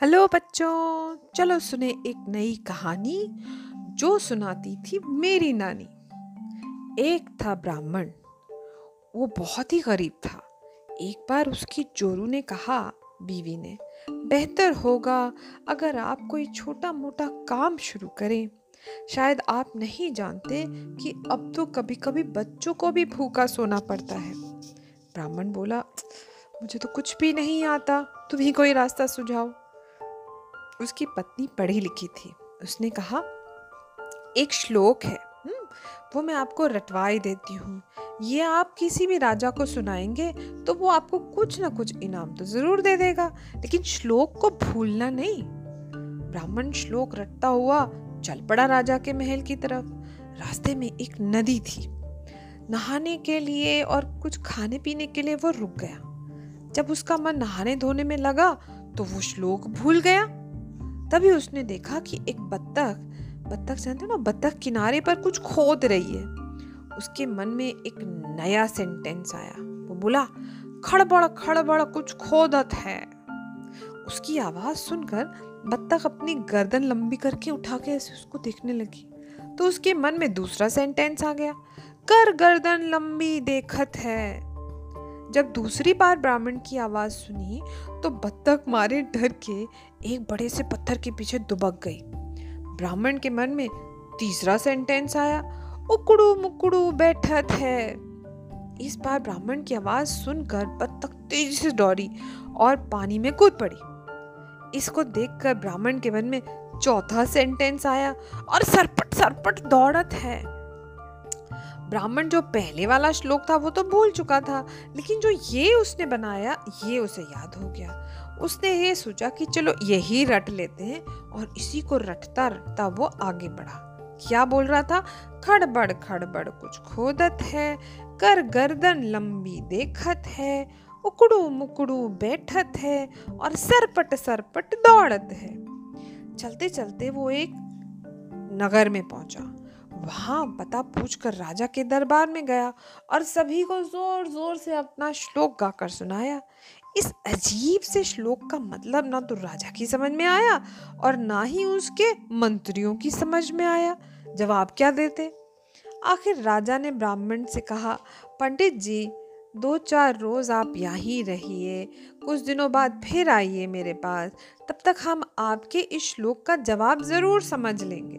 Hello बच्चों, चलो सुने एक नई कहानी जो सुनाती थी मेरी नानी। एक था ब्राह्मण, वो बहुत ही गरीब था। एक बार उसकी जोरू ने कहा, बीवी ने, बेहतर होगा अगर आप कोई छोटा मोटा काम शुरू करें। शायद आप नहीं जानते कि अब तो कभी कभी बच्चों को भी भूखा सोना पड़ता है। ब्राह्मण बोला, मुझे तो कुछ भी नहीं आता तुम ही कोई रास्ता सुझाओ? उसकी पत्नी पढ़ी लिखी थी। उसने कहा एक श्लोक है। हम्म, वो मैं आपको रटवाई देती हूँ। ये आप किसी भी राजा को सुनाएँगे तो वो आपको कुछ ना कुछ इनाम तो ज़रूर दे देगा। लेकिन श्लोक को भूलना नहीं। ब्राह्मण श्लोक रटता हुआ चल पड़ा राजा के महल की तरफ़। रास्ते में एक नदी थी। नहाने के लिए और कुछ खाने पीने के लिए वो रुक गया। जब उसका मन नहाने धोने में लगा तो वो श्लोक भूल गया। तभी उसने देखा कि एक बत्तख बत्तख जानते ना, बत्तख किनारे पर कुछ खोद रही है। उसके मन में एक नया सेंटेंस आया। वो बोला, खड़बड़ खड़बड़, कुछ खोदत है। उसकी आवाज़ सुनकर बत्तख अपनी गर्दन लंबी करके उठा के ऐसे उसको देखने लगी। तो उसके मन में दूसरा सेंटेंस आ गया, कर गर्दन लंबी देखत है। जब दूसरी बार ब्राह्मण की आवाज़ सुनी तो बत्तख मारे डर के एक बड़े से पत्थर के पीछे दुबक गई। ब्राह्मण के मन में तीसरा सेंटेंस आया, उकड़ू मुकड़ू बैठत है। इस बार ब्राह्मण की आवाज़ सुनकर बत्तख तेज़ी से दौड़ी और पानी में कूद पड़ी। इसको देखकर ब्राह्मण के मन में चौथा सेंटेंस आया और सरपट सरपट दौड़त है। ब्राह्मण जो पहले वाला श्लोक था, वो तो भूल चुका था। लेकिन जो ये उसने बनाया, ये उसे याद हो गया। उसने ये सोचा कि चलो यही रट लेते हैं और इसी को रटता रटता वो आगे बढ़ा। क्या बोल रहा था? खड़बड़ खड़बड़ कुछ खोदत है, कर गर्दन लंबी देखत है, उकड़ू मुकड़ू बैठत है और सरपट सरपट दौड़त है। चलते चलते वो एक नगर में पहुँचा। वहाँ पता पूछकर राजा के दरबार में गया और सभी को ज़ोर ज़ोर से अपना श्लोक गाकर सुनाया। इस अजीब से श्लोक का मतलब ना तो राजा की समझ में आया और ना ही उसके मंत्रियों की समझ में आया। जवाब क्या देते? आखिर राजा ने ब्राह्मण से कहा, पंडित जी, दो चार रोज आप यहीं रहिए, कुछ दिनों बाद फिर आइए मेरे पास। तब तक हम आपके इस श्लोक का जवाब ज़रूर समझ लेंगे।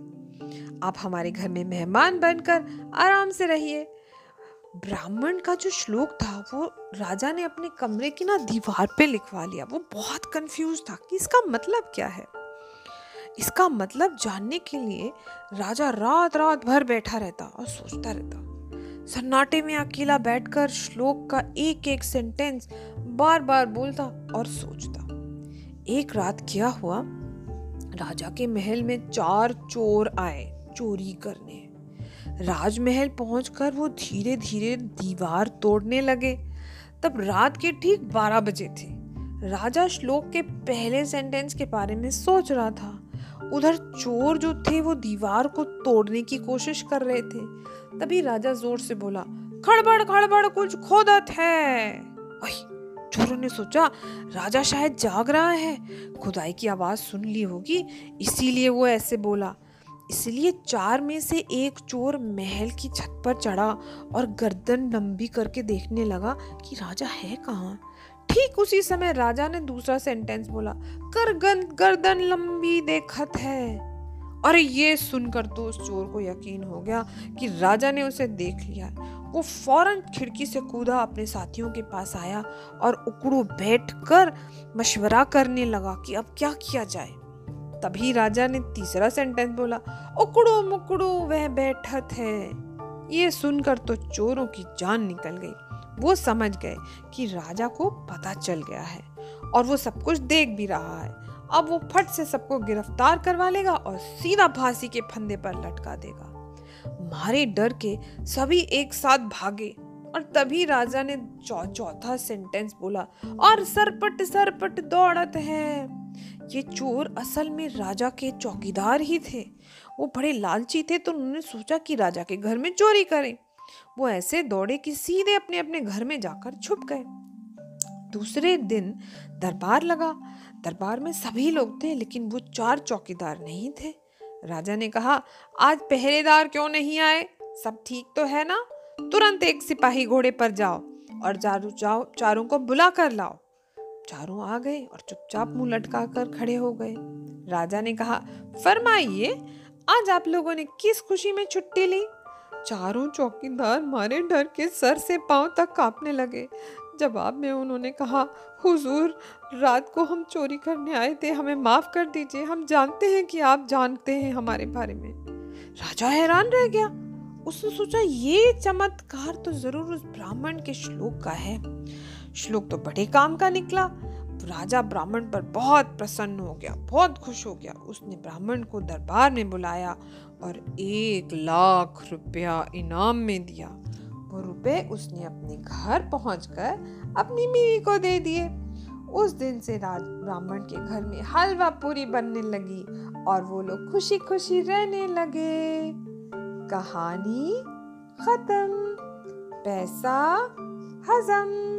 आप हमारे घर में मेहमान बनकर आराम से रहिए। ब्राह्मण का जो श्लोक था, वो राजा ने अपने कमरे की ना दीवार पे लिखवा लिया। वो बहुत कंफ्यूज था कि इसका मतलब क्या है। इसका मतलब जानने के लिए राजा रात रात भर बैठा रहता और सोचता रहता। सन्नाटे में अकेला बैठकर श्लोक का एक एक सेंटेंस बार बार बोलता और सोचता। एक रात क्या हुआ? राजा के महल में चार चोर आए चोरी करने। राजमहल पहुंचकर वो धीरे धीरे दीवार तोड़ने लगे। तब रात के ठीक बारह बजे थे। राजा श्लोक के पहले सेंटेंस के बारे में सोच रहा था। उधर चोर जो थे वो दीवार को तोड़ने की कोशिश कर रहे थे। तभी राजा ज़ोर से बोला, खड़बड़ खड़बड़, कुछ खोदत है। चोरों ने सोचा, राजा शायद जाग रहा है। खुदाई की आवाज़ सुन ली होगी, इसीलिए वो ऐसे बोला। इसलिए चार में से एक चोर महल की छत पर चढ़ा और गर्दन लंबी करके देखने लगा कि राजा है कहाँ। ठीक उसी समय राजा ने दूसरा सेंटेंस बोला कर गर्दन लंबी देखत है। अरे ये सुनकर तो उस चोर को यकीन हो गया कि राजा ने उसे देख लिया। वो फ़ौरन खिड़की से कूदा अपने साथियों के पास आया और उकड़ू बैठ कर मशवरा करने लगा कि अब क्या किया जाए। तभी राजा ने तीसरा सेंटेंस बोला, उकड़ो मुकड़ो, वह बैठत है। ये सुनकर तो चोरों की जान निकल गई। वो समझ गए कि राजा को पता चल गया है और वो सब कुछ देख भी रहा है। अब वो फट से सबको गिरफ़्तार करवा लेगा और सीधा फांसी के फंदे पर लटका देगा। मारे डर के सभी एक साथ भागे और तभी राजा ने चौथा सेंटेंस बोला, और सरपट सरपट दौड़त है। ये चोर असल में राजा के चौकीदार ही थे। वो बड़े लालची थे तो उन्होंने सोचा कि राजा के घर में चोरी करें। वो ऐसे दौड़े कि सीधे अपने अपने घर में जाकर छुप गए। दूसरे दिन दरबार लगा। दरबार में सभी लोग थे, लेकिन वो चार चौकीदार नहीं थे। राजा ने कहा, आज पहरेदार क्यों नहीं आए? सब ठीक तो है ना? तुरंत एक सिपाही घोड़े पर जाओ और चारों जाओ, चारों को बुला कर लाओ। चारों आ गए और चुपचाप मुँह लटका कर खड़े हो गए। राजा ने कहा, फरमाइए, आज आप लोगों ने किस खुशी में छुट्टी ली? चारों चौकीदार मारे डर के सर से पाँव तक कांपने लगे। जवाब में उन्होंने कहा, हुजूर, रात को हम चोरी करने आए थे, हमें माफ़ कर दीजिए। हम जानते हैं कि आप जानते हैं हमारे बारे में। राजा हैरान रह गया। उसने सोचा, ये चमत्कार तो ज़रूर उस ब्राह्मण के श्लोक का है। श्लोक तो बड़े काम का निकला। राजा ब्राह्मण पर बहुत प्रसन्न हो गया, बहुत खुश हो गया। उसने ब्राह्मण को दरबार में बुलाया और एक लाख रुपया इनाम में दिया। वो रुपए उसने अपने घर पहुंचकर अपनी बीवी को दे दिए। उस दिन से राज ब्राह्मण के घर में हलवा पूरी बनने लगी और वो लोग खुशी खुशी रहने लगे। कहानी खत्म। पैसा हजम।